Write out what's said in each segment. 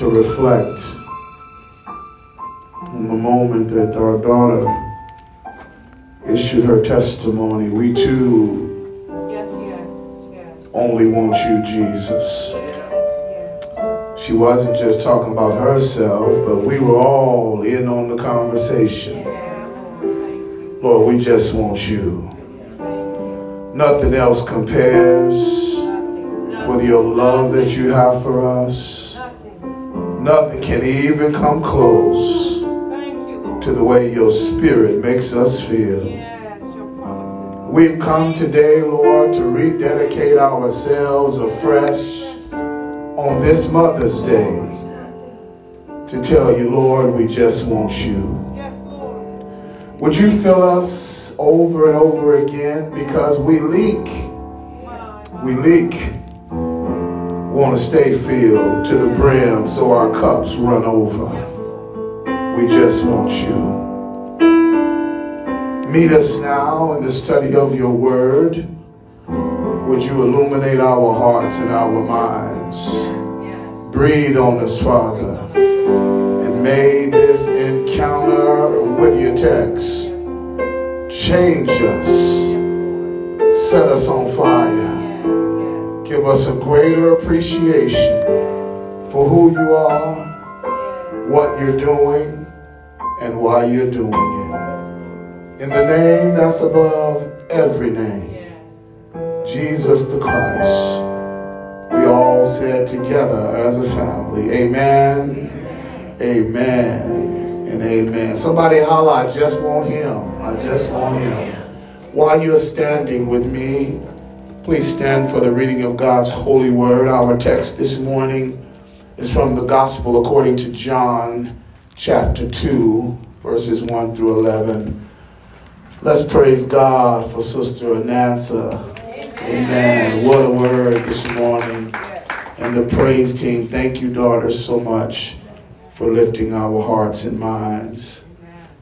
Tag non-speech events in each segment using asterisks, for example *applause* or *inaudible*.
to reflect on the moment that our daughter issued her testimony. We too Yes, yes, yes. only want you, Jesus. She wasn't just talking about herself, but we were all in on the conversation. Lord, thank you. Lord, we just want you. Nothing else compares with your love that you have for us. Can even come close to the way your spirit makes us feel. Yes, your promises. We've come today, Lord, to rededicate ourselves afresh on this Mother's Day to tell you, Lord, we just want you. Would you fill us over and over again because we leak, we leak. Want to stay filled to the brim so our cups run over. We just want you. Meet us now in the study of your word. Would you illuminate our hearts and our minds? Breathe on us, Father. And may this encounter with your text change us, set us on fire. Give us a greater appreciation for who you are, what you're doing, and why you're doing it. In the name that's above every name, Jesus the Christ. We all said together as a family, Amen, Amen, and Amen. Somebody holler, I just want Him. I just want Him. While you're standing with me, please stand for the reading of God's holy word. Our text this morning is from the Gospel according to John, chapter 2, verses 1 through 11. Let's praise God for Sister Anansa. Amen. What a word this morning. And the praise team, thank you, daughter, so much for lifting our hearts and minds.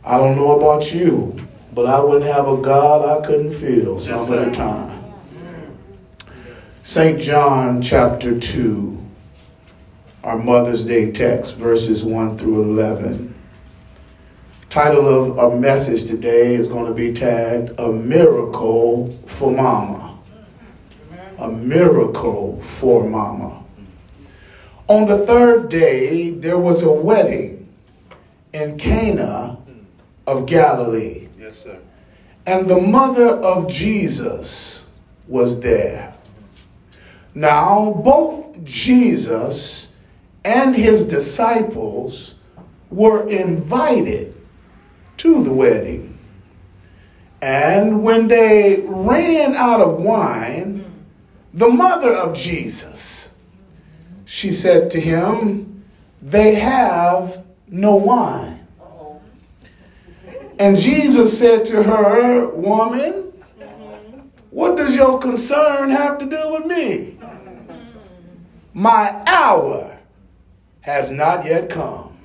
I don't know about you, but I wouldn't have a God I couldn't feel some of the time. St. John chapter 2, our Mother's Day text, verses 1 through 11. Title of our message today is going to be tagged A Miracle for Mama. A Miracle for Mama. On the third day, there was a wedding in Cana of Galilee, Yes, sir. and the mother of Jesus was there. Now, both Jesus and his disciples were invited to the wedding. And when they ran out of wine, the mother of Jesus, she said to him, They have no wine. And Jesus said to her, Woman, what does your concern have to do with me? My hour has not yet come.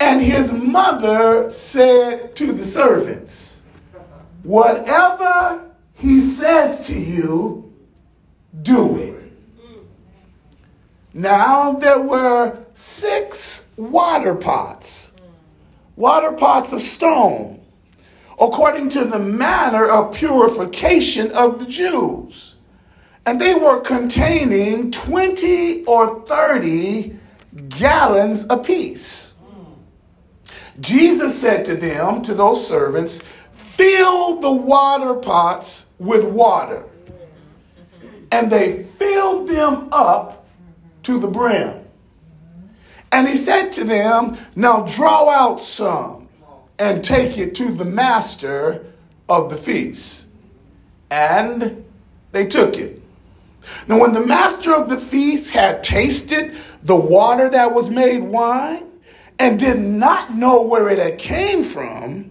And his mother said to the servants, Whatever he says to you, do it. Now there were six water pots, water pots of stone, according to the manner of purification of the Jews. And they were containing 20 or 30 gallons apiece. Jesus said to them, to those servants, fill the water pots with water. And they filled them up to the brim. And he said to them, Now draw out some and take it to the master of the feast. And they took it. Now, when the master of the feast had tasted the water that was made wine and did not know where it had came from,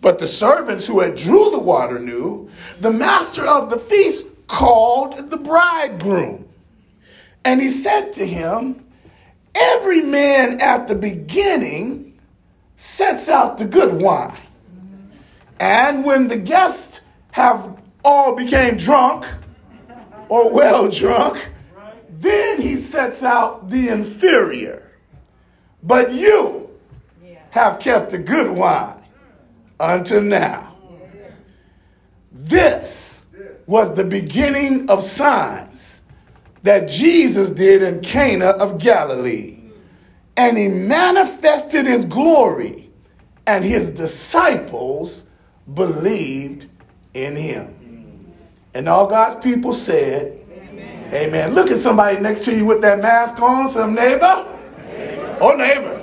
but the servants who had drew the water knew, the master of the feast called the bridegroom. And he said to him, Every man at the beginning sets out the good wine. And when the guests have all became drunk or well drunk, Then he sets out the inferior. But you have kept the good wine until now. This was the beginning of signs that Jesus did in Cana of Galilee. And he manifested his glory, and his disciples believed in him. And all God's people said, Amen. Look at somebody next to you with that mask on, some neighbor. Oh, neighbor.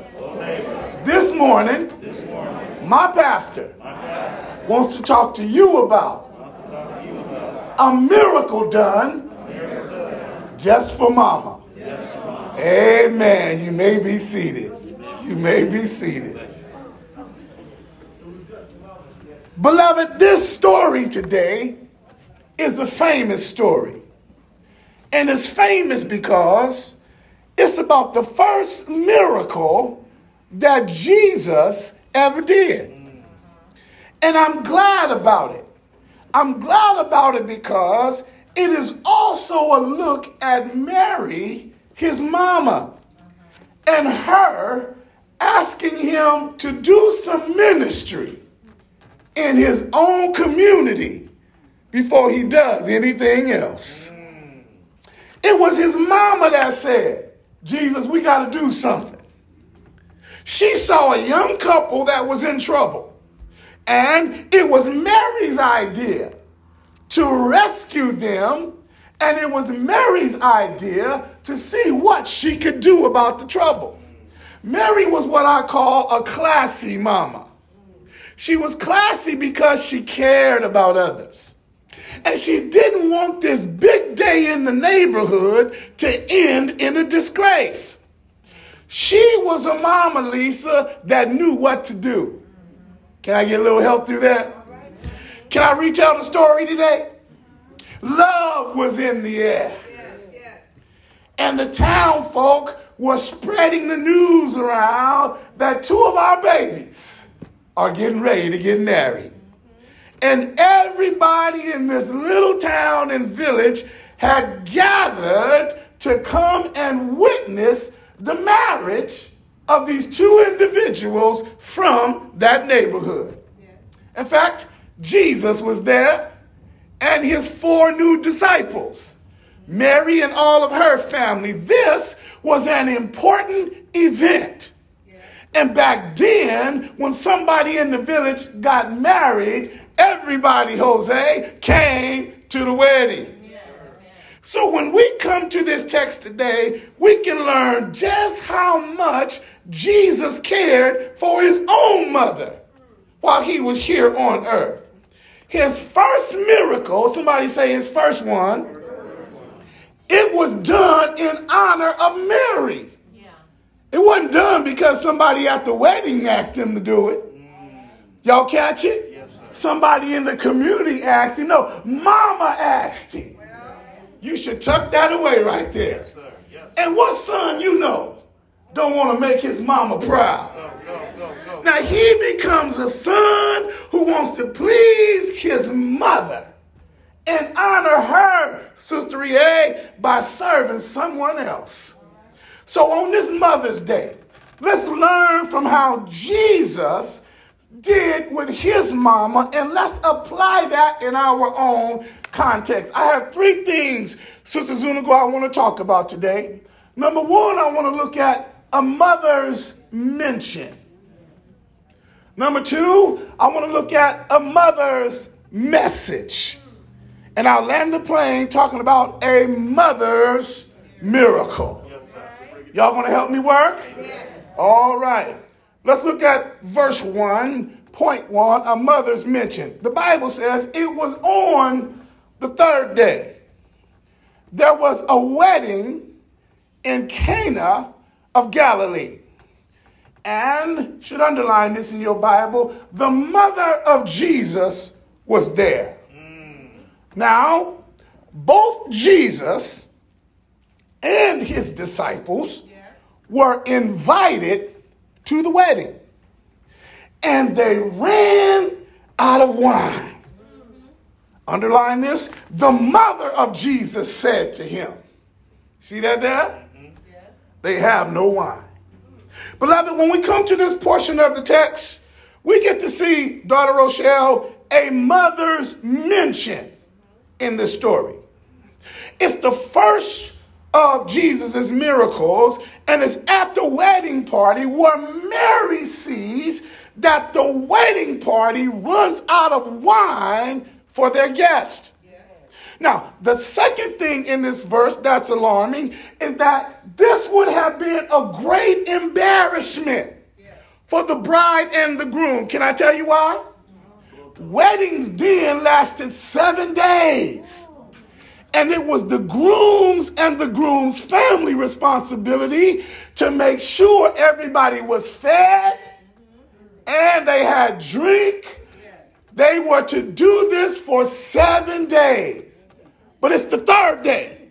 This morning, my pastor wants to talk to you about a miracle done just for mama. Amen. You may be seated. You may be seated. Beloved, this story today is a famous story. And it's famous because it's about the first miracle that Jesus ever did. And I'm glad about it. I'm glad about it because it is also a look at Mary, his mama, and her asking him to do some ministry in his own community before he does anything else. It was his mama that said, Jesus, we got to do something. She saw a young couple that was in trouble. And it was Mary's idea to rescue them. And it was Mary's idea to see what she could do about the trouble. Mary was what I call a classy mama. She was classy because she cared about others. And she didn't want this big day in the neighborhood to end in a disgrace. She was a mama, Lisa, that knew what to do. Can I get a little help through that? Can I retell the story today? Love was in the air. And the town folk were spreading the news around that two of our babies are getting ready to get married. And everybody in this little town and village had gathered to come and witness the marriage of these two individuals from that neighborhood. In fact, Jesus was there and his four new disciples, Mary and all of her family. This was an important event. And back then, when somebody in the village got married, everybody, Jose, came to the wedding. So when we come to this text today, we can learn just how much Jesus cared for his own mother while he was here on earth. His first miracle, somebody say his first one, it was done in honor of Mary. It wasn't done because somebody at the wedding asked him to do it. Y'all catch it? Somebody in the community asked him. No, mama asked him. You should tuck that away right there. And what son you know don't want to make his mama proud? Now he becomes a son who wants to please his mother and honor her, Sister E.A., by serving someone else. So on this Mother's Day, let's learn from how Jesus did with his mama and let's apply that in our own context. I have three things, Sister Zuniga, I want to talk about today. Number one, I want to look at a mother's mention. Number two, I want to look at a mother's message. And I'll land the plane talking about a mother's miracle. Y'all want to help me work? All right. Let's look at verse 1, point 1, a mother's mention. The Bible says it was on the third day. There was a wedding in Cana of Galilee. And, should underline this in your Bible, the mother of Jesus was there. Now, both Jesus and his disciples were invited to the wedding. And they ran out of wine. Underline this. The mother of Jesus said to him, See that there? They have no wine. Beloved, when we come to this portion of the text, we get to see, daughter Rochelle, a mother's mention in this story. It's the first of Jesus' miracles, and it's at the wedding party where Mary sees that the wedding party runs out of wine for their guest. Now, the second thing in this verse that's alarming is that this would have been a great embarrassment for the bride and the groom. Can I tell you why? Weddings then lasted seven days. And it was the groom's and the groom's family responsibility to make sure everybody was fed and they had drink. They were to do this for seven days. But it's the third day.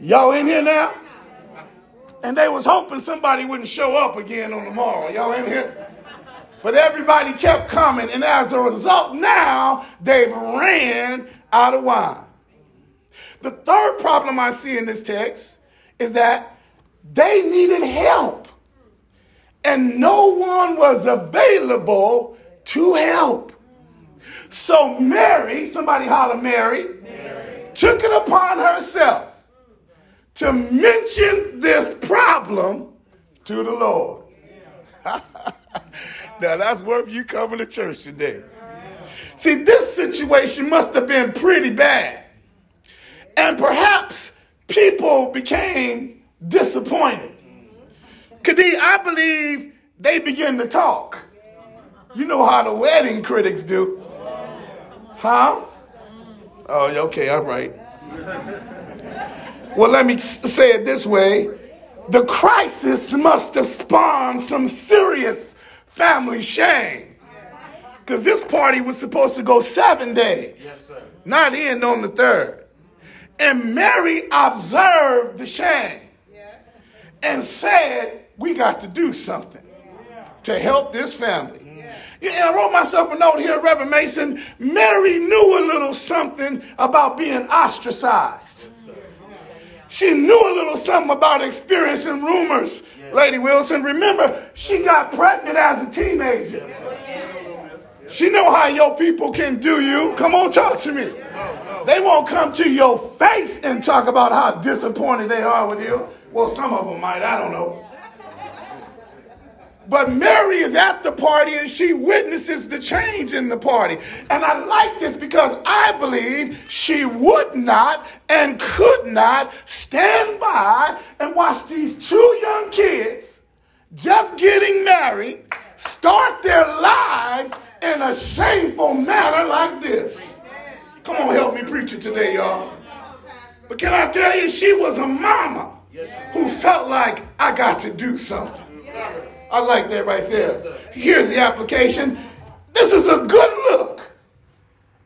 Y'all in here now? And they was hoping somebody wouldn't show up again on the morrow. Y'all in here? But everybody kept coming, and as a result, now they've ran out of wine. The third problem I see in this text is that they needed help, and no one was available to help. So Mary, somebody holler Mary, Mary. took it upon herself to mention this problem to the Lord. *laughs* now that's worth you coming to church today. See, this situation must have been pretty bad. And perhaps people became disappointed. Kadi, I believe they begin to talk. You know how the wedding critics do. Huh? Oh, okay, all right. Well, let me say it this way the crisis must have spawned some serious family shame. Because this party was supposed to go seven days, yes, not end on the third. And Mary observed the shame and said, We got to do something to help this family. Yeah, I wrote myself a note here, Reverend Mason. Mary knew a little something about being ostracized. She knew a little something about experiencing rumors. Lady Wilson, remember, she got pregnant as a teenager. She know how your people can do you. Come on, talk to me. Oh, They won't come to your face and talk about how disappointed they are with you. Well, some of them might, I don't know. But Mary is at the party and she witnesses the change in the party. And I like this because I believe she would not and could not stand by and watch these two young kids just getting married start their lives in a shameful manner like this. Come on, help me preach it today, y'all. But can I tell you, she was a mama who felt like I got to do something. I like that right there. Here's the application. This is a good look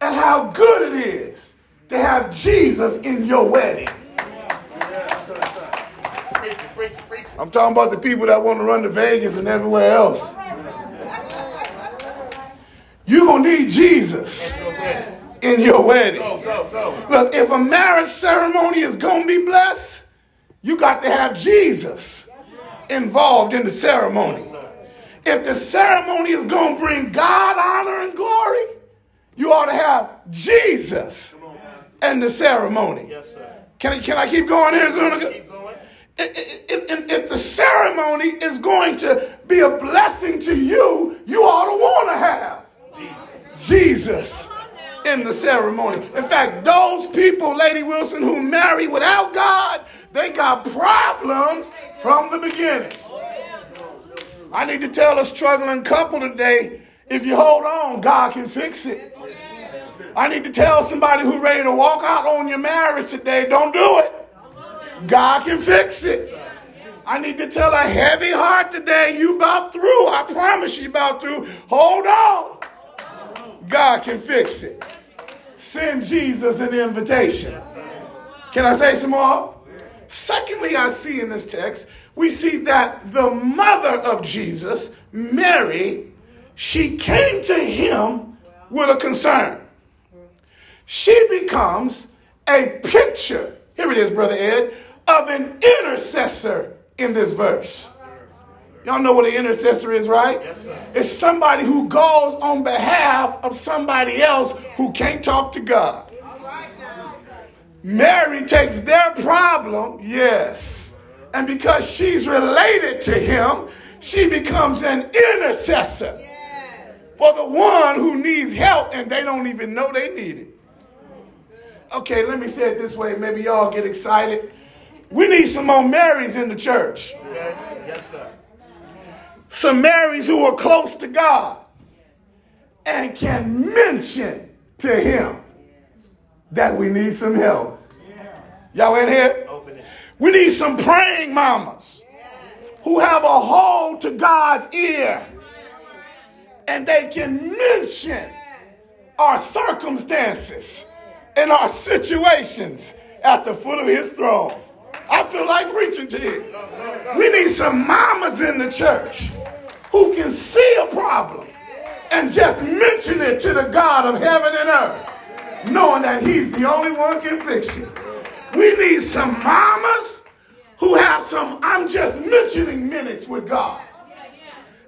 at how good it is to have Jesus in your wedding. I'm talking about the people that want to run to Vegas and everywhere else. You're going to need Jesus in your wedding. Look, if a marriage ceremony is going to be blessed, you got to have Jesus involved in the ceremony. If the ceremony is going to bring God honor and glory, you ought to have Jesus in the ceremony. Can I, can I keep going here, Zuniga? If, if, if, the ceremony is going to be a blessing to you, you ought to want to have Jesus. Jesus in the ceremony. In fact, those people, Lady Wilson, who marry without God, they got problems from the beginning. I need to tell a struggling couple today if you hold on, God can fix it. I need to tell somebody who's ready to walk out on your marriage today, don't do it. God can fix it. I need to tell a heavy heart today, you about through. I promise you about through. Hold on. God can fix it. Send Jesus an invitation. Can I say some more? Secondly, I see in this text, we see that the mother of Jesus, Mary, she came to him with a concern. She becomes a picture, here it is, Brother Ed, of an intercessor in this verse. Y'all know what an intercessor is, right? Yes, sir. It's somebody who goes on behalf of somebody else who can't talk to God. Mary takes their problem, yes, and because she's related to him, she becomes an intercessor for the one who needs help and they don't even know they need it. Okay, let me say it this way. Maybe y'all get excited. We need some more Marys in the church. Okay? Yes, sir. Some Marys who are close to God and can mention to Him that we need some help. Y'all in here? We need some praying mamas who have a hold to God's ear and they can mention our circumstances and our situations at the foot of his throne. I feel like preaching to you. We need some mamas in the church who can see a problem and just mention it to the God of heaven and earth, knowing that he's the only one can fix it. We need some mamas who have some I'm just mentioning minutes with God.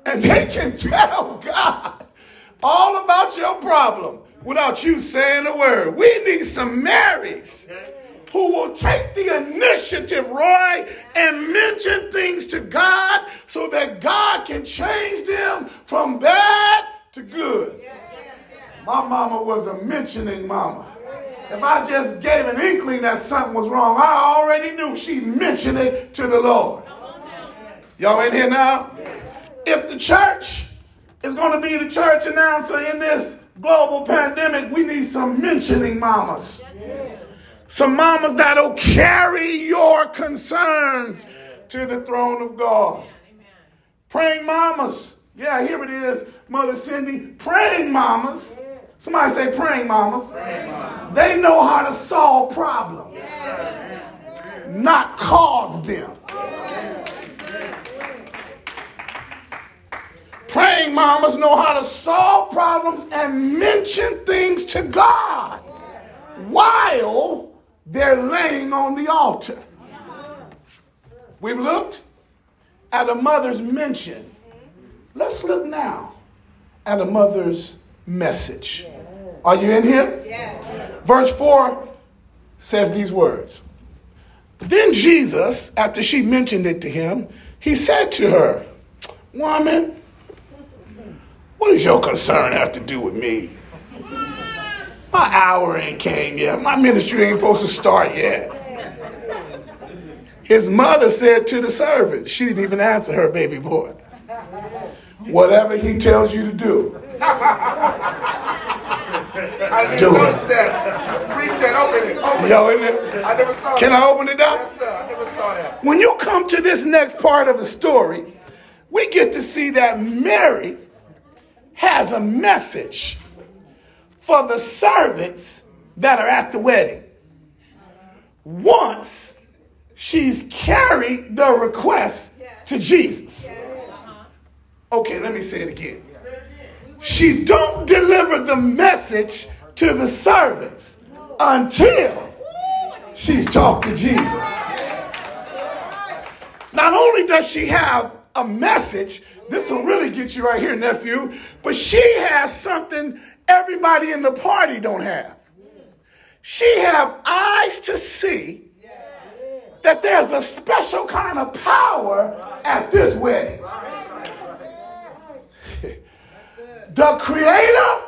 And they can tell God all about your problem without you saying a word. We need some Marys who will take the initiative, Roy, and mention things to God so that God can change them from bad to good. My mama was a mentioning mama. If I just gave an inkling that something was wrong, I already knew she'd mention it to the Lord. Y'all in here now? If the church is going to be the church announcer in this global pandemic, we need some mentioning mamas. Some mamas that'll carry your concerns to the throne of God. Praying mamas. Yeah, here it is, Mother Cindy. Praying mamas. Somebody say praying mamas. They know how to solve problems, not cause them. Praying mamas know how to solve problems and mention things to God while they're laying on the altar. We've looked at a mother's mention. Let's look now at a mother's message. Are you in here? Verse 4 says these words. Then Jesus, after she mentioned it to him, he said to her, Woman, what does your concern have to do with me? My hour ain't came yet. My ministry ain't supposed to start yet. His mother said to the servant, she didn't even answer her baby boy. Whatever he tells you to do, I never Do noticed it. that. Preach that. Open it. Open Y'all it. I never saw Can that. I open it up? Yes, sir. I never saw that. When you come to this next part of the story, we get to see that Mary has a message for the servants that are at the wedding. Once she's carried the request to Jesus. Okay, let me say it again. She don't deliver the message to the servants until she's talked to Jesus. Not only does she have a message, this will really get you right here, nephew, but she has something everybody in the party don't have. She have eyes to see that there's a special kind of power at this wedding. the creator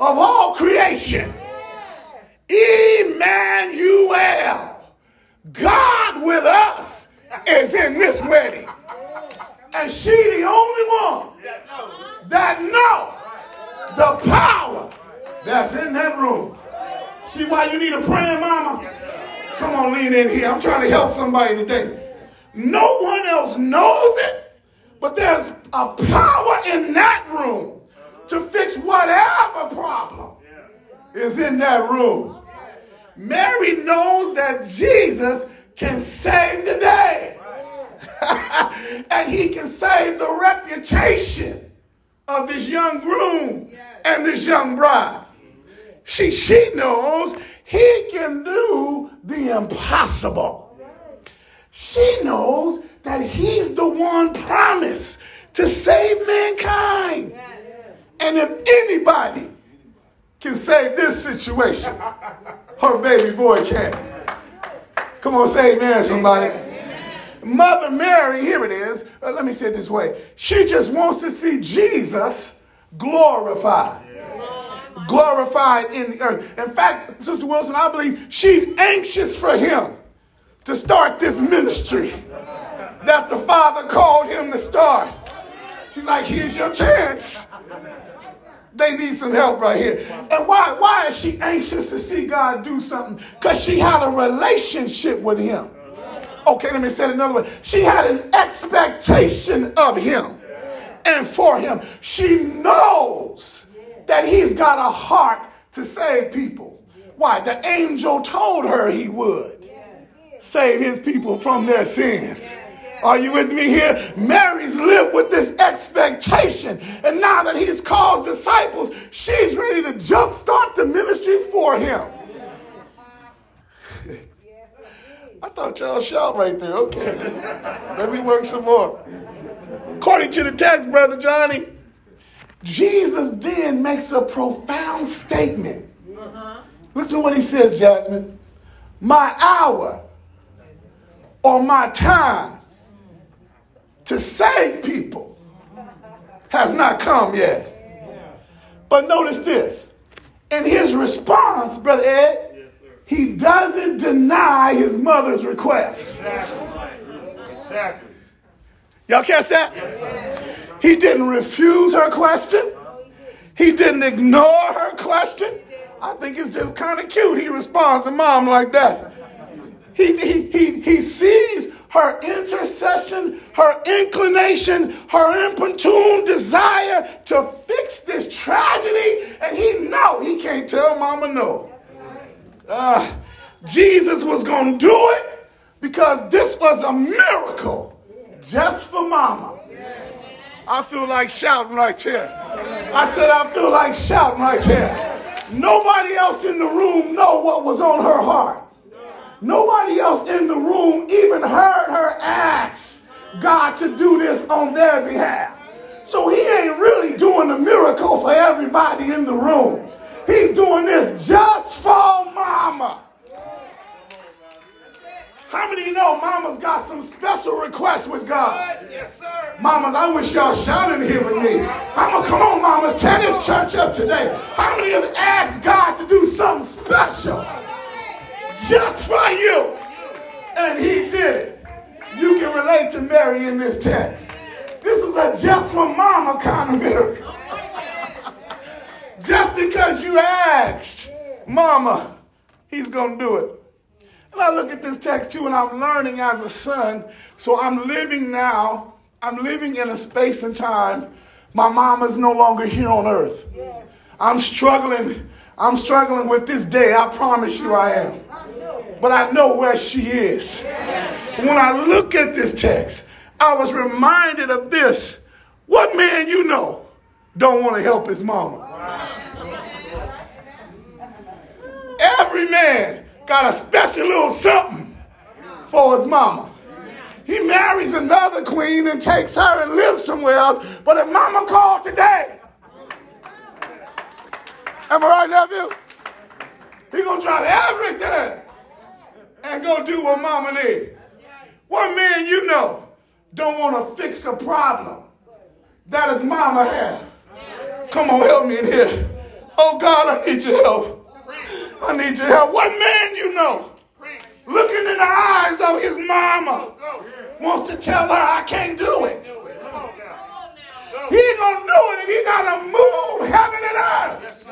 of all creation, Emmanuel, God with us, is in this wedding. And she the only one that know the power that's in that room. See why you need a praying mama? Come on, lean in here. I'm trying to help somebody today. No one else knows it, but there's a power in that room to fix whatever problem is in that room. Mary knows that Jesus can save the day. *laughs* and he can save the reputation of this young groom and this young bride. She, she knows he can do the impossible. She knows that he's the one promised to save mankind. And if anybody can save this situation, *laughs* her baby boy can. Come on, say amen, somebody. Mother Mary, here it is. Uh, let me say it this way. She just wants to see Jesus glorified. Glorified in the earth. In fact, Sister Wilson, I believe she's anxious for him to start this ministry that the Father called him to start. She's like, here's your chance. They need some help right here. And why, why is she anxious to see God do something? Because she had a relationship with him. Okay, let me say it another way. She had an expectation of him and for him. She knows that he's got a heart to save people. Why? The angel told her he would save his people from their sins. Are you with me here? Mary's lived with this expectation. And now that he's called disciples, she's ready to jumpstart the ministry for him. I thought y'all shout right there. Okay. Let me work some more. According to the text, Brother Johnny, Jesus then makes a profound statement. Uh-huh. Listen to what he says, Jasmine. My hour or my time to save people has not come yet. But notice this. In his response, Brother Ed, he doesn't deny his mother's request. Exactly. Y'all catch that? He didn't refuse her question. He didn't ignore her question. I think it's just kind of cute. He responds to mom like that. He, he, he, he sees her intercession, her inclination, her importune desire to fix this tragedy, and he know he can't tell mama no. Uh, Jesus was going to do it because this was a miracle just for mama. I feel like shouting right there. I said I feel like shouting right there. Nobody else in the room know what was on her heart. Nobody else in the room even heard her ask God to do this on their behalf. So he ain't really doing a miracle for everybody in the room. He's doing this just for mama. How many of you know mama's got some special requests with God? Yes, sir. Mamas, I wish y'all shouted here with me. I'm gonna come on, mamas, tear this church up today. How many of you asked God to do something special just for you? And he did it. You can relate to Mary in this text. This is a just for mama kind of miracle. Just because you asked, mama, he's gonna do it. And I look at this text too, and I'm learning as a son. So I'm living now, I'm living in a space and time. My mama's no longer here on earth. I'm struggling, I'm struggling with this day. I promise you I am. But I know where she is. When I look at this text, I was reminded of this. What man you know don't want to help his mama? Every man got a special little something for his mama. He marries another queen and takes her and lives somewhere else. But if mama called today, am I right, nephew? He gonna drop everything and go do what mama need. What man you know don't want to fix a problem that his mama have? Come on, help me in here. Oh God, I need your help. I need your help. What man you know, looking in the eyes of his mama, wants to tell her I can't do it. Do it. Come on now. He gonna do it if he gotta move heaven and earth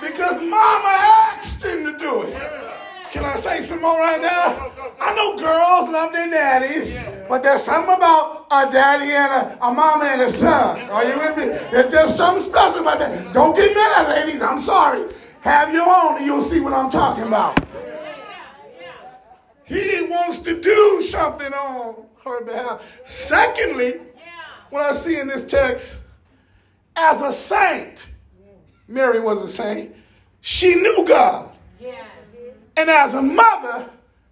because mama asked him to do it. Can I say some more right now? I know girls love their daddies, but there's something about a daddy and a, a mama and a son. Are you with me? There's just something special about that. Don't get mad, ladies. I'm sorry. Have your own and you'll see what I'm talking about. He wants to do something on her behalf. Secondly, what I see in this text, as a saint, Mary was a saint, she knew God. And as a mother,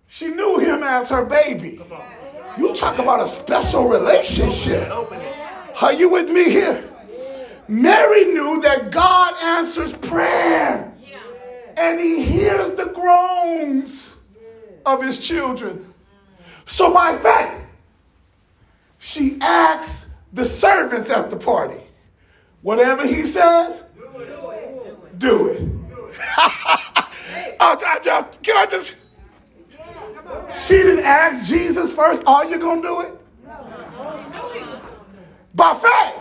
She knew him as her baby. You talk about a special relationship. Are you with me here? Mary knew that God answers prayer and he hears the groans of his children. So by faith, she asks the servants at the party, whatever he says, do it. *laughs* Oh, I- I- Can I just? She didn't ask Jesus first, are you going to do it? By faith.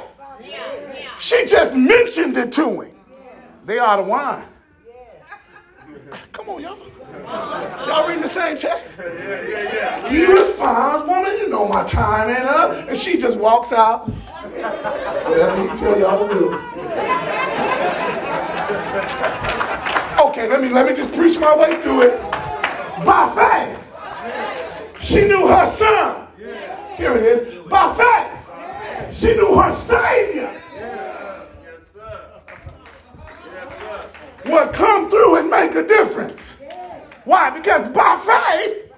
She just mentioned it to him. They out of wine. *laughs* Come on, y'all. Y'all reading the same text? He responds, woman, you know my time ain't up. And she just walks out. Whatever he tell y'all to do. Okay, let me let me just preach my way through it. By faith. She knew her son. Here it is. By faith. She knew her Savior would come through and make a difference. Why? Because by faith,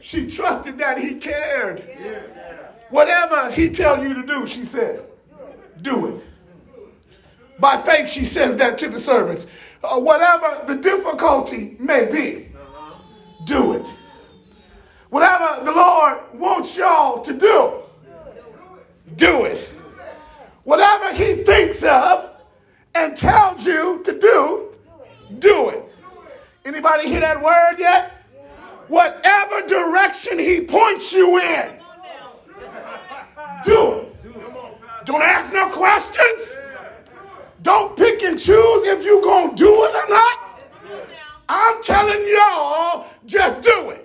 she trusted that he cared. Whatever he tell you to do, she said, do it. By faith, she says that to the servants. Uh, whatever the difficulty may be, do it. Whatever the Lord wants y'all to do, do it. Whatever he thinks of and tells you to do, do it. Anybody hear that word yet? Whatever direction he points you in, do it. Don't ask no questions. Don't pick and choose if you gonna do it or not. I'm telling y'all, just do it.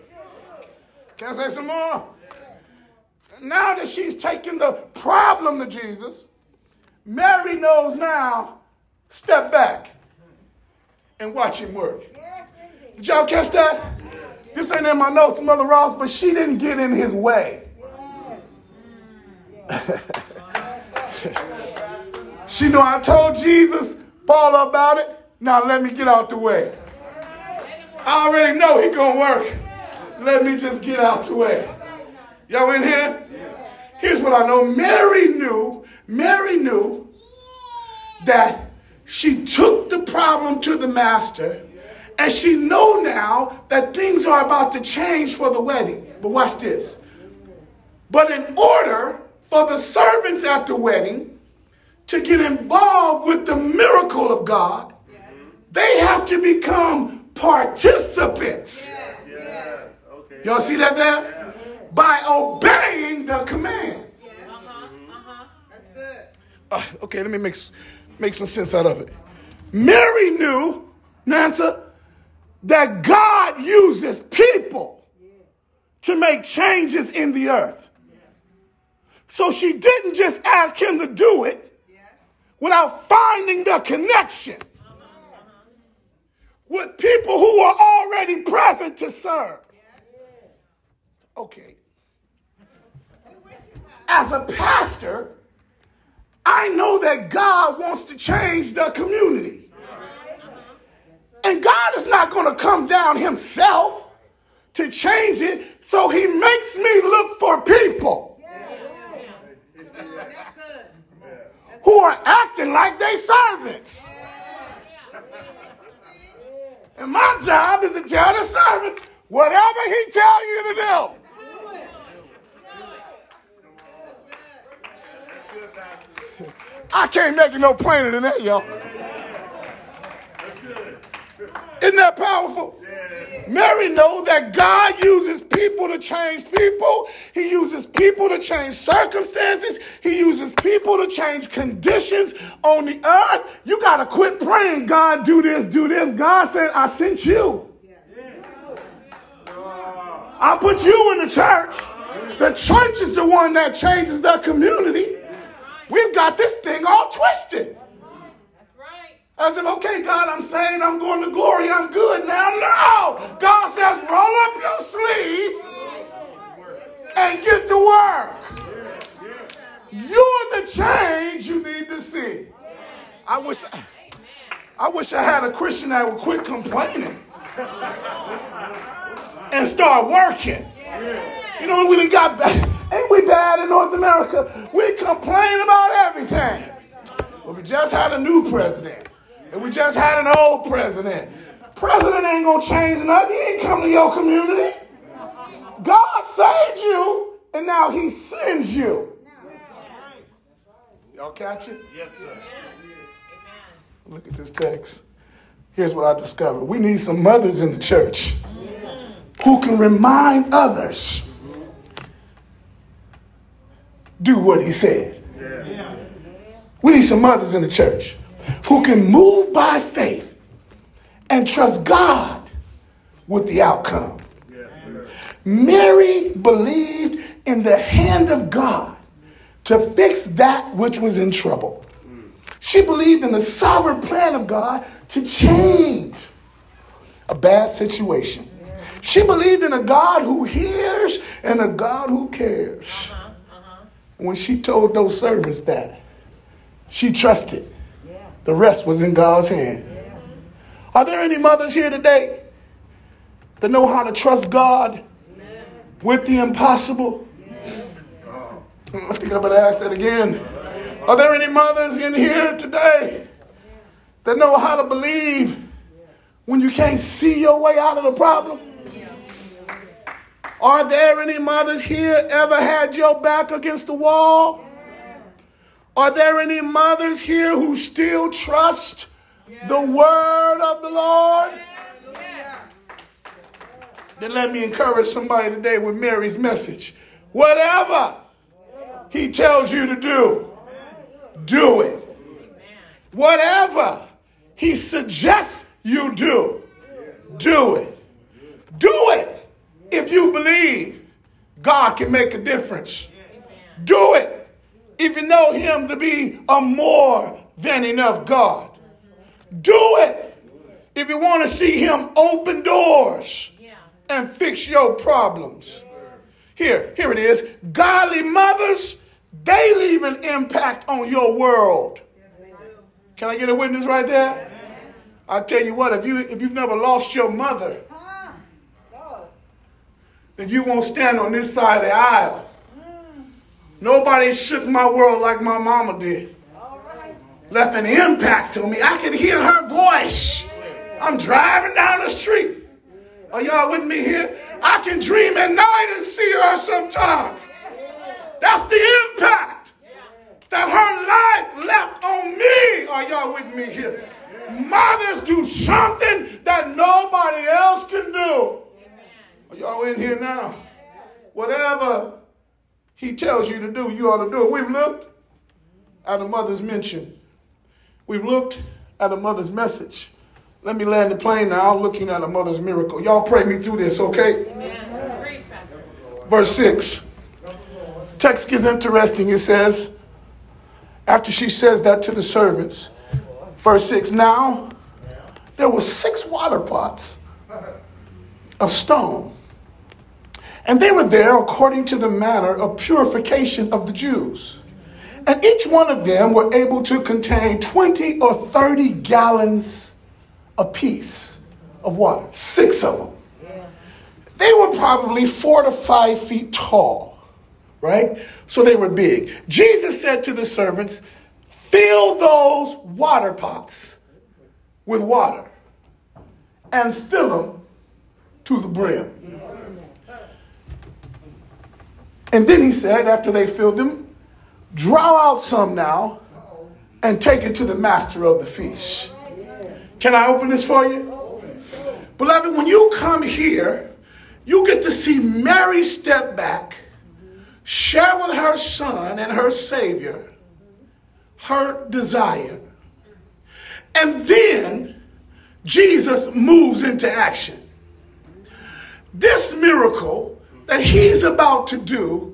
Can I say some more? Now that she's taken the problem to Jesus, Mary knows now, step back and watch him work. Did y'all catch that? This ain't in my notes, Mother Ross, but she didn't get in his way. she know I told Jesus, Paul, about it. Now let me get out the way. I already know he gonna work. Let me just get out the way. Y'all in here? Here's what I know. Mary knew, Mary knew that she took the problem to the master and she know now that things are about to change for the wedding. But watch this. But in order for the servants at the wedding to get involved with the miracle of God, they have to become participants. Y'all see that there? By obeying the command. Uh, okay, let me make, s- make some sense out of it. Mary knew, Nansa, that God uses people to make changes in the earth. So she didn't just ask him to do it without finding the connection with people who are already present to serve. Okay. As a pastor, I know that God wants to change the community. And God is not going to come down himself to change it, so he makes me look for people who are acting like they servants. And my job is to tell the servants whatever he tell you to do. I can't make it no plainer than that, y'all. Isn't that powerful? Mary knows that God uses people to change people. He uses people to change circumstances. He uses people to change conditions on the earth. You got to quit praying, God, do this, do this. God said, I sent you. I put you in the church. The church is the one that changes the community. We've got this thing all twisted. That's right. I said, okay, God, I'm saying I'm going to glory. I'm good now. No. God says, roll up your sleeves and get to work. You're the change you need to see. I wish I, I wish I had a Christian that would quit complaining. and start working. You know, we got bad. Ain't we bad in North America? We complain about everything. But we just had a new president. And we just had an old president. President ain't gonna change nothing. He ain't come to your community. God saved you, and now he sends you. Y'all catch it? Yes, sir. Look at this text. Here's what I discovered. We need some mothers in the church who can remind others do what he said. We need some mothers in the church who can move by faith and trust God with the outcome. Mary believed in the hand of God to fix that which was in trouble. Mm. She believed in the sovereign plan of God to change a bad situation. She believed in a God who hears and a God who cares. When she told those servants that, she trusted. The rest was in God's hand. Are there any mothers here today that know how to trust God with the impossible? I think I'm going to ask that again. Are there any mothers in here today that know how to believe when you can't see your way out of the problem? Are there any mothers here ever had your back against the wall? Are there any mothers here who still trust the word of the Lord? Then let me encourage somebody today with Mary's message. Whatever he tells you to do, do it. Whatever he suggests you do, do it. If you believe God can make a difference. Do it if you know him to be a more than enough God. Do it if you want to see him open doors and fix your problems. Here, here it is. Godly mothers, they leave an impact on your world. Can I get a witness right there? I tell you what, if you if you've never lost your mother, then you won't stand on this side of the aisle. Nobody shook my world like my mama did. Left an impact on me. I could hear her voice. I'm driving down the street. Are y'all with me here? I can dream at night and see her sometime. That's the impact that her life left on me. Are y'all with me here? Mothers do something that nobody else can do. Are y'all in here now? Whatever he tells you to do, you ought to do it. We've looked at a mother's mention. We've looked at a mother's message. Let me land the plane now, looking at a mother's miracle. Y'all pray me through this, okay? Verse 6. Text gets interesting. It says, after she says that to the servants, verse 6 Now there were six water pots of stone, and they were there according to the manner of purification of the Jews. And each one of them were able to contain 20 or 30 gallons apiece of water. Six of them. They were probably four to five feet tall, right? So they were big. Jesus said to the servants, Fill those water pots with water and fill them to the brim. And then he said, after they filled them, draw out some now and take it to the master of the feast. Can I open this for you? Beloved, when you come here, you get to see Mary step back, share with her son and her Savior her desire. And then Jesus moves into action. This miracle that he's about to do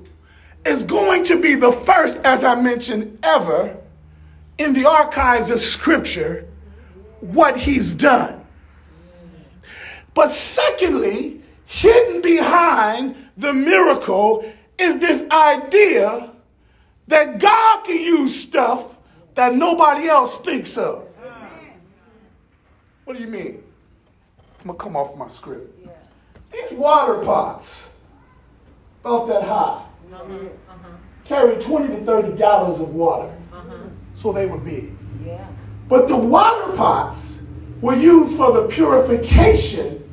is going to be the first, as I mentioned, ever in the archives of Scripture what he's done. But secondly, hidden behind the miracle is this idea that God can use stuff that nobody else thinks of. What do you mean? I'm gonna come off my script. These water pots, about that high, Uh-huh. carry 20 to 30 gallons of water. Uh-huh. So they were big. But the water pots were used for the purification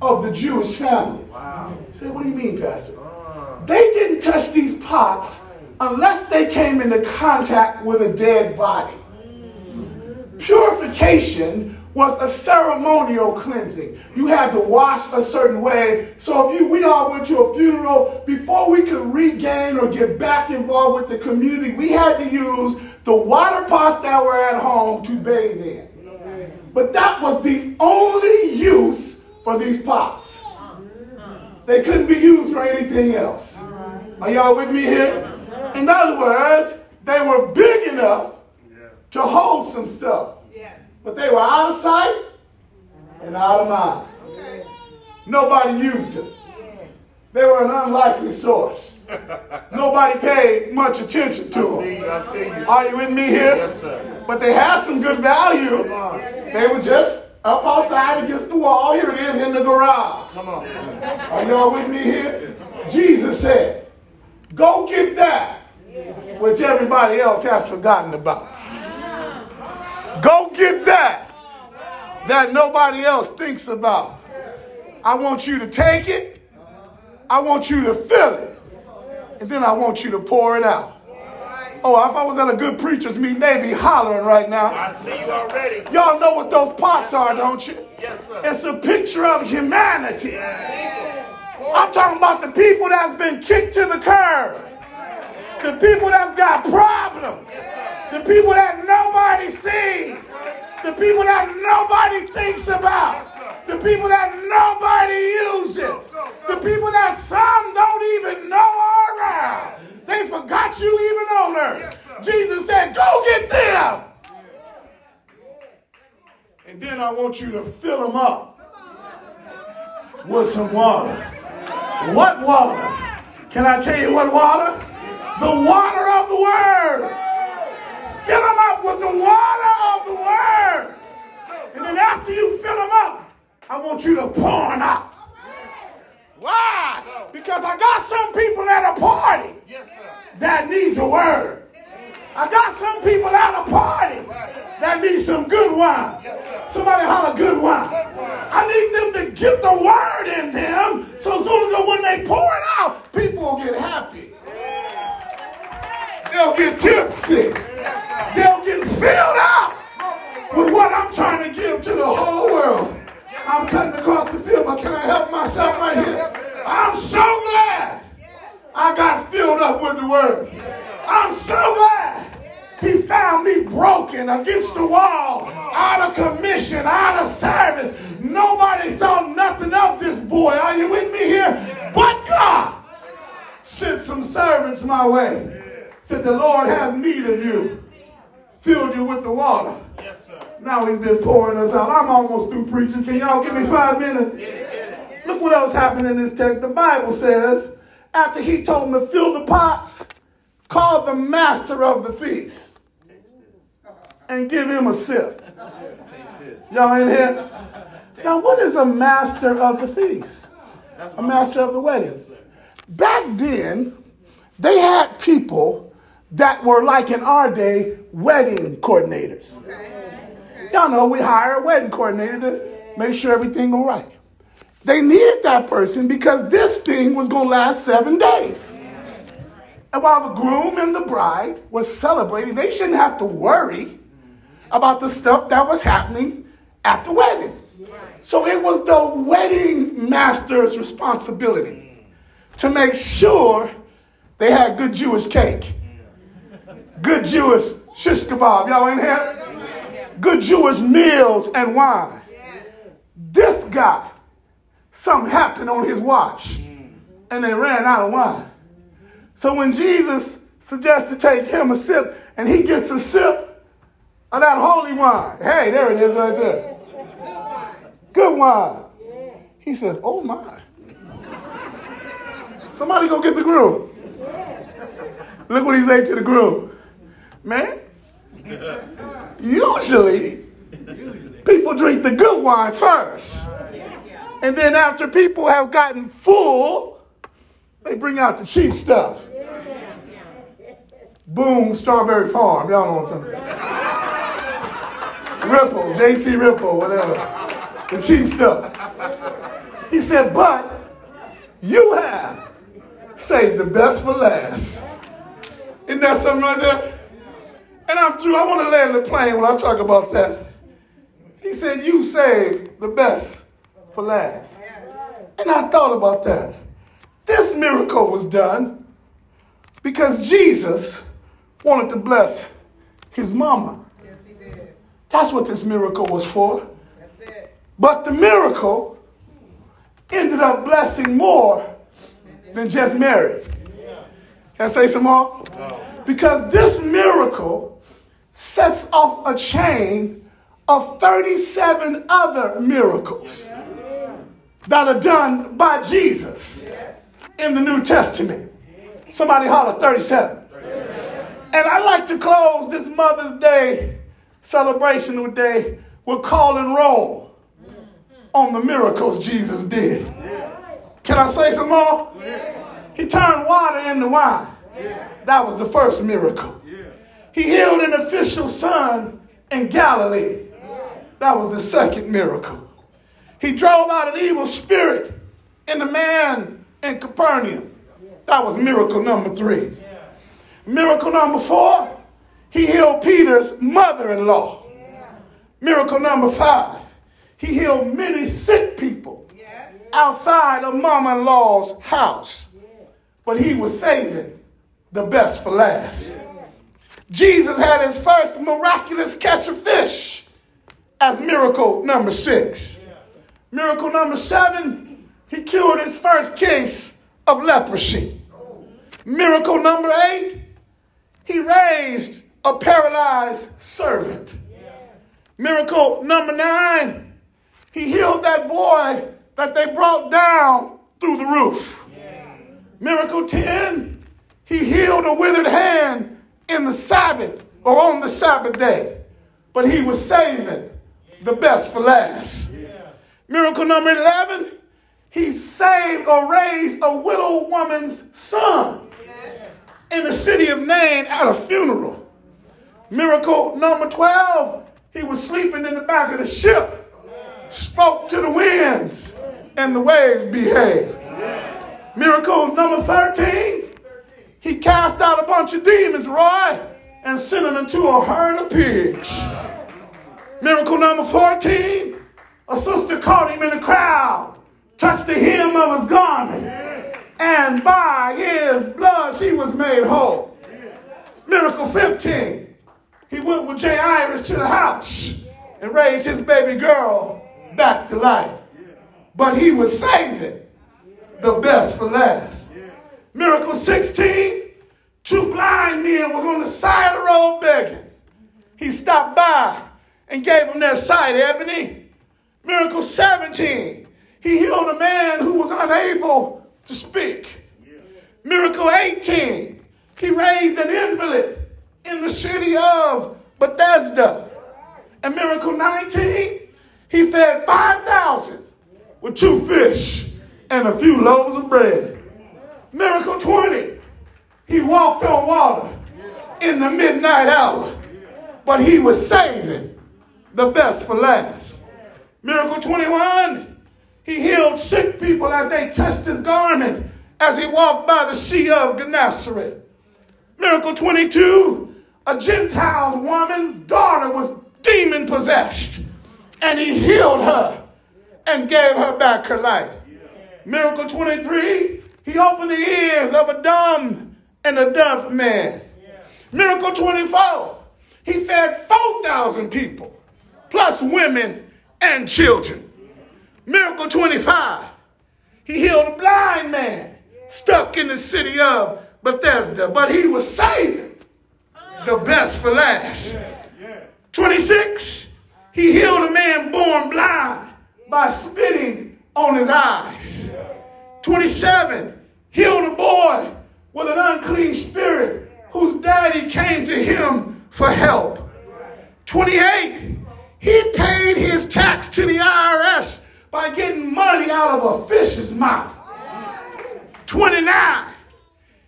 of the Jewish families. You say, what do you mean, Pastor? Uh. They didn't touch these pots unless they came into contact with a dead body. Mm. Purification was a ceremonial cleansing. You had to wash a certain way. So if you we all went to a funeral, before we could regain or get back involved with the community, we had to use the water pots that were at home to bathe in. But that was the only use for these pots. They couldn't be used for anything else. Are y'all with me here? In other words, they were big enough to hold some stuff. But they were out of sight and out of mind. Nobody used them. They were an unlikely source. Nobody paid much attention to them. Are you with me here? Yes, sir. But they had some good value. They were just up outside against the wall. Here it is in the garage. Come on. Are y'all with me here? Jesus said, Go get that which everybody else has forgotten about. Go get that that nobody else thinks about. I want you to take it, I want you to fill it, and then I want you to pour it out. Oh, if I was at a good preacher's meeting, they'd be hollering right now. I see you already. Y'all know what those pots are, don't you? Yes, sir. It's a picture of humanity. I'm talking about the people that's been kicked to the curb. The people that's got problems. The people that nobody sees. The people that nobody thinks about. The people that nobody uses. The people that some don't even know are around. They forgot you even on earth. Jesus said, go get them. And then I want you to fill them up with some water. What water? Can I tell you what water? The water of the Word. Fill them up with the water of the Word. And then after you fill them up, I want you to pour them out. Why? Because I got some people at a party that needs a word. I got some people at a party that need some good wine. Somebody holler good wine. I need them to get the word in them so soon as when they pour it out, people will get happy. They'll get tipsy. They'll get filled out with what I'm trying to give to the whole world. I'm cutting across the field, but can I help myself right here? I'm so glad I got filled up with the word. I'm so glad he found me broken against the wall, out of commission, out of service. Nobody thought nothing of this boy. Are you with me here? But God sent some servants my way. Said, The Lord has need of you. Filled you with the water. Yes, sir. Now he's been pouring us out. I'm almost through preaching. Can y'all give me five minutes? Look what else happened in this text. The Bible says, after he told them to fill the pots, call the master of the feast and give him a sip. Y'all in here? Now, what is a master of the feast? A master of the wedding. Back then, they had people that were like in our day wedding coordinators. Y'all know we hire a wedding coordinator to make sure everything go right. They needed that person because this thing was going to last seven days. And while the groom and the bride were celebrating, they shouldn't have to worry about the stuff that was happening at the wedding. So it was the wedding master's responsibility to make sure they had good Jewish cake, good Jewish shish kebab. Y'all in here? Good Jewish meals and wine. This guy, something happened on his watch, and they ran out of wine. So when Jesus suggests to take him a sip, and he gets a sip of that holy wine, hey, there it is right there. Good wine. He says, Oh my. Somebody go get the groom. Look what he said to the groom. Man, usually people drink the good wine first. And then after people have gotten full, they bring out the cheap stuff. Boom, Strawberry Farm. Y'all know what I'm talking about. Ripple, JC Ripple, whatever. The cheap stuff. He said, but you have saved the best for last. Isn't that something right there? And I'm through. I want to land the plane when I talk about that. He said, You saved the best for last. And I thought about that. This miracle was done because Jesus wanted to bless his mama. Yes, he did. That's what this miracle was for. That's it. But the miracle ended up blessing more than just Mary. Can I say some more? Because this miracle sets off a chain of 37 other miracles that are done by Jesus in the New Testament. Somebody holler 37. And I like to close this Mother's Day celebration today with call and roll on the miracles Jesus did. Can I say some more? He turned water into wine. That was the first miracle. He healed an official son in Galilee. That was the second miracle. He drove out an evil spirit in the man in Capernaum. That was miracle number three. Miracle number four, he healed Peter's mother in law. Miracle number five, he healed many sick people outside of mama in law's house. But he was saving the best for last. Jesus had his first miraculous catch of fish as miracle number six. Miracle number seven, he cured his first case of leprosy. Miracle number eight, he raised a paralyzed servant. Miracle number nine, he healed that boy that they brought down through the roof. Miracle 10, he healed a withered hand in the Sabbath or on the Sabbath day, but he was saving the best for last. Miracle number 11, he saved or raised a widow woman's son in the city of Nain at a funeral. Miracle number 12, he was sleeping in the back of the ship, spoke to the winds, and the waves behaved. Miracle number 13, he cast out a bunch of demons, Roy, and sent them into a herd of pigs. Miracle number 14, a sister caught him in the crowd, touched the hem of his garment, and by his blood she was made whole. Miracle 15, he went with Jairus to the house and raised his baby girl back to life. But he was saving the best for last. Miracle 16, two blind men was on the side of the road begging. He stopped by and gave them their sight, Ebony. Miracle 17, he healed a man who was unable to speak. Miracle 18, he raised an invalid in the city of Bethesda. And miracle 19, he fed 5,000 with two fish and a few loaves of bread. Miracle 20, he walked on water in the midnight hour, but he was saving the best for last. Miracle 21, he healed sick people as they touched his garment as he walked by the Sea of Gennesaret. Miracle 22, a Gentile woman's daughter was demon possessed, and he healed her and gave her back her life. Miracle 23, he opened the ears of a dumb and a deaf man. Miracle 24, he fed 4,000 people, plus women and children. Miracle 25, he healed a blind man stuck in the city of Bethesda, but he was saving the best for last. 26, he healed a man born blind by spitting on his eyes. 27, healed a boy with an unclean spirit whose daddy came to him for help. 28, he paid his tax to the IRS by getting money out of a fish's mouth. 29,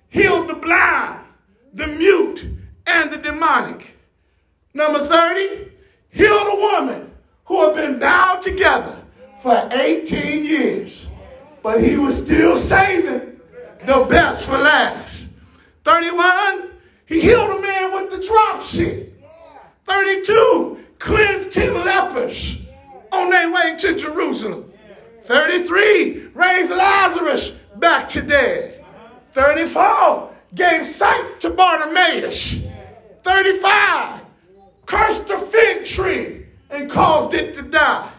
healed the blind, the mute, and the demonic. Number 30, healed a woman who had been bound together for 18 years. But he was still saving the best for last. 31, he healed a man with the dropsy. 32, cleansed 10 lepers on their way to Jerusalem. 33, raised Lazarus back to dead. 34, gave sight to Bartimaeus. 35, cursed the fig tree and caused it to die.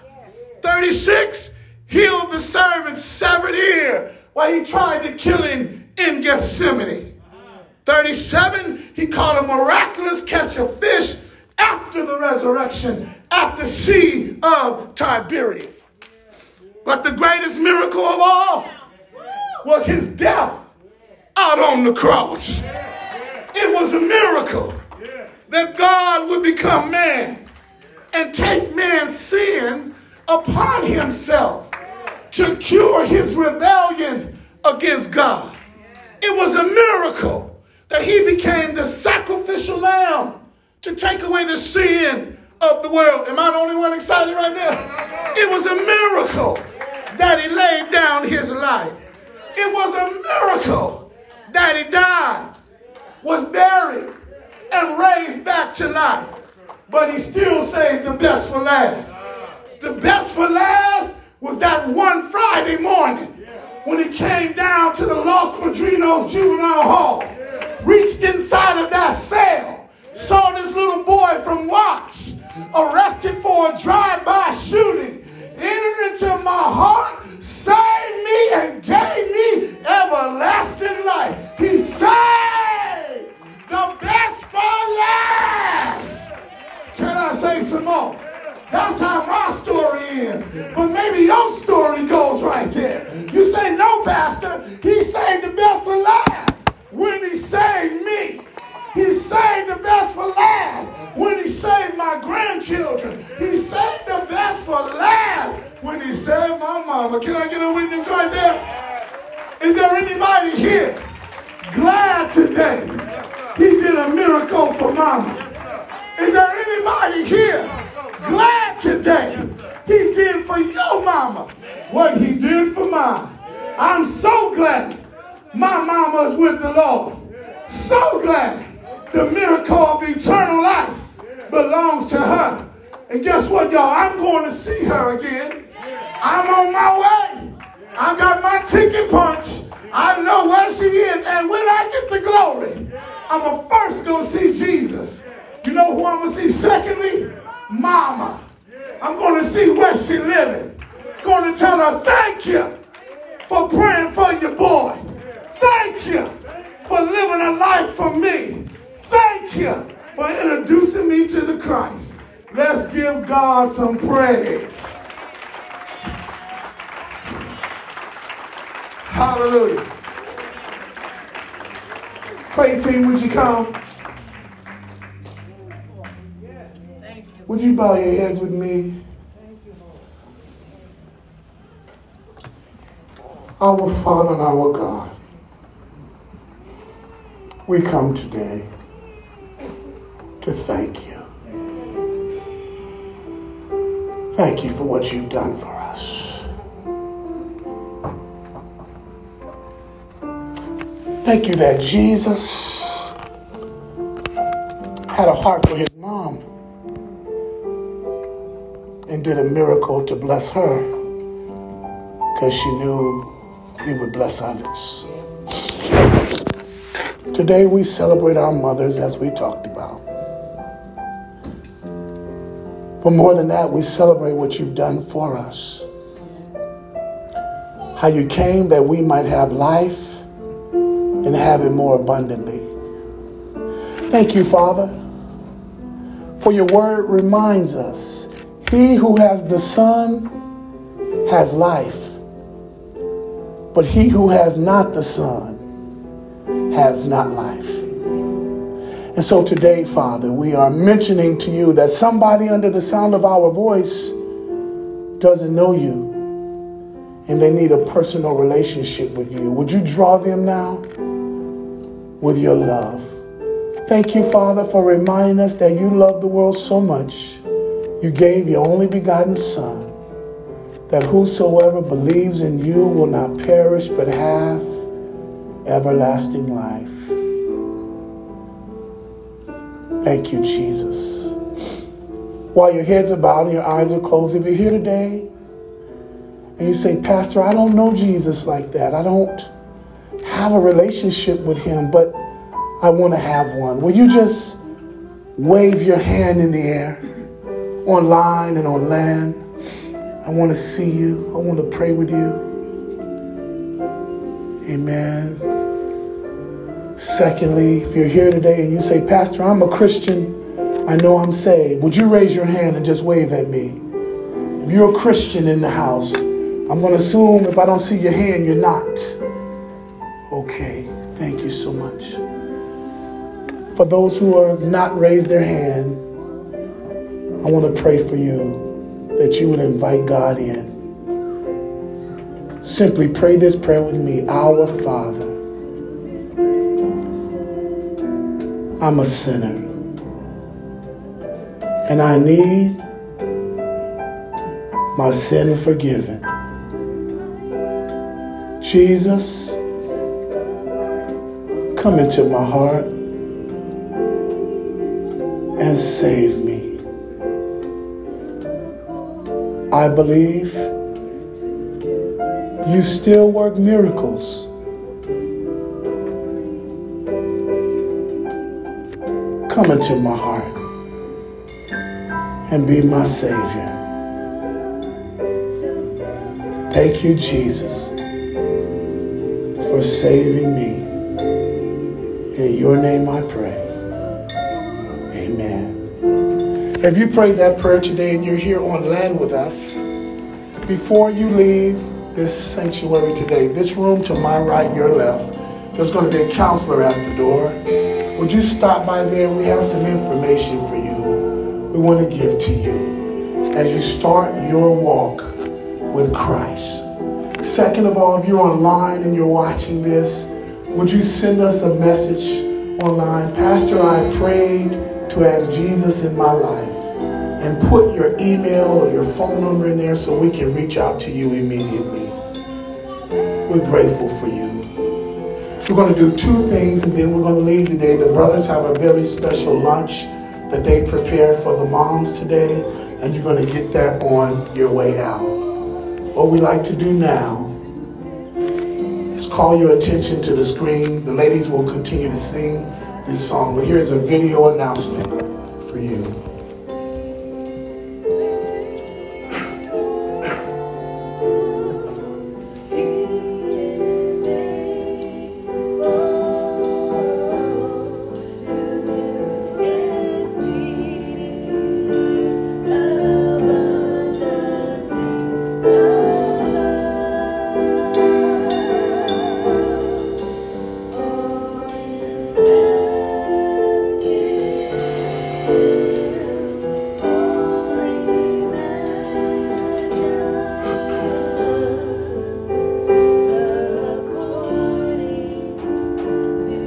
36, healed the servant's severed ear while he tried to kill him in Gethsemane. 37, he caught a miraculous catch of fish after the resurrection at the Sea of Tiberias. But the greatest miracle of all was his death out on the cross. It was a miracle that God would become man and take man's sins upon himself to cure his rebellion against God. It was a miracle that he became the sacrificial lamb to take away the sin of the world. Am I the only one excited right there? It was a miracle that he laid down his life. It was a miracle that he died, was buried, and raised back to life. But he still saved the best for last. The best for last was that one Friday morning when he came down to the Los Padrinos Juvenile Hall, reached inside of that cell, saw this little boy from Watts arrested for a drive-by shooting, entered into my heart, saved me, and gave me everlasting life. He saved the best for last. Can I say some more? That's how my story is. But maybe your story goes right there. You say, no, Pastor, he saved the best for last when he saved me. He saved the best for last when he saved my grandchildren. He saved the best for last when he saved my mama. Can I get a witness right there? Is there anybody here glad today he did a miracle for mama? Is there anybody here glad today he did for your mama what he did for mine? I'm so glad my mama's with the Lord. So glad the miracle of eternal life belongs to her. And guess what, y'all? I'm going to see her again. I'm on my way. I got my ticket punch. I know where she is. And when I get to glory, I'm going to first go see Jesus. You know who I'm going to see secondly? Mama. I'm going to see where she living. Going to tell her thank you for praying for your boy. Thank you for living a life for me. Thank you for introducing me to the Christ. Let's give God some praise. Hallelujah. Praise team, would you come? Would you bow your heads with me? Thank you, Lord. Our Father and our God, we come today to thank you. Thank you for what you've done for us. Thank you that Jesus had a heart for his did a miracle to bless her because she knew he would bless others. Today we celebrate our mothers as we talked about. But more than that, we celebrate what you've done for us. How you came that we might have life and have it more abundantly. Thank you, Father, for your word reminds us he who has the Son has life, but he who has not the Son has not life. And so today, Father, we are mentioning to you that somebody under the sound of our voice doesn't know you. and they need a personal relationship with you. Would you draw them now with your love? Thank you, Father, for reminding us that you love the world so much. You gave your only begotten Son, that whosoever believes in you will not perish but have everlasting life. Thank you, Jesus. While your heads are bowed and your eyes are closed, if you're here today and you say, Pastor, I don't know Jesus like that, I don't have a relationship with him, but I want to have one. Will you just wave your hand in the air online and on land? I want to see you. I want to pray with you. Amen. Secondly, if you're here today and you say, Pastor, I'm a Christian, I know I'm saved, would you raise your hand and just wave at me? If you're a Christian in the house, I'm going to assume if I don't see your hand, you're not. Okay, thank you so much. For those who have not raised their hand, I want to pray for you that you would invite God in. Simply pray this prayer with me Our Father, I'm a sinner, and I need my sin forgiven. Jesus, come into my heart and save me. I believe you still work miracles. Come into my heart and be my Savior. Thank you, Jesus, for saving me. In your name I pray. If you prayed that prayer today and you're here on land with us, before you leave this sanctuary today, this room to my right, your left, there's going to be a counselor at the door. Would you stop by there? We have some information for you. We want to give to you as you start your walk with Christ. Second of all, if you're online and you're watching this, would you send us a message online? Pastor, I prayed to ask Jesus in my life. And put your email or your phone number in there so we can reach out to you immediately. We're grateful for you. We're going to do two things and then we're going to leave today. The brothers have a very special lunch that they prepared for the moms today, and you're going to get that on your way out. What we like to do now is call your attention to the screen. The ladies will continue to sing this song, but here's a video announcement for you.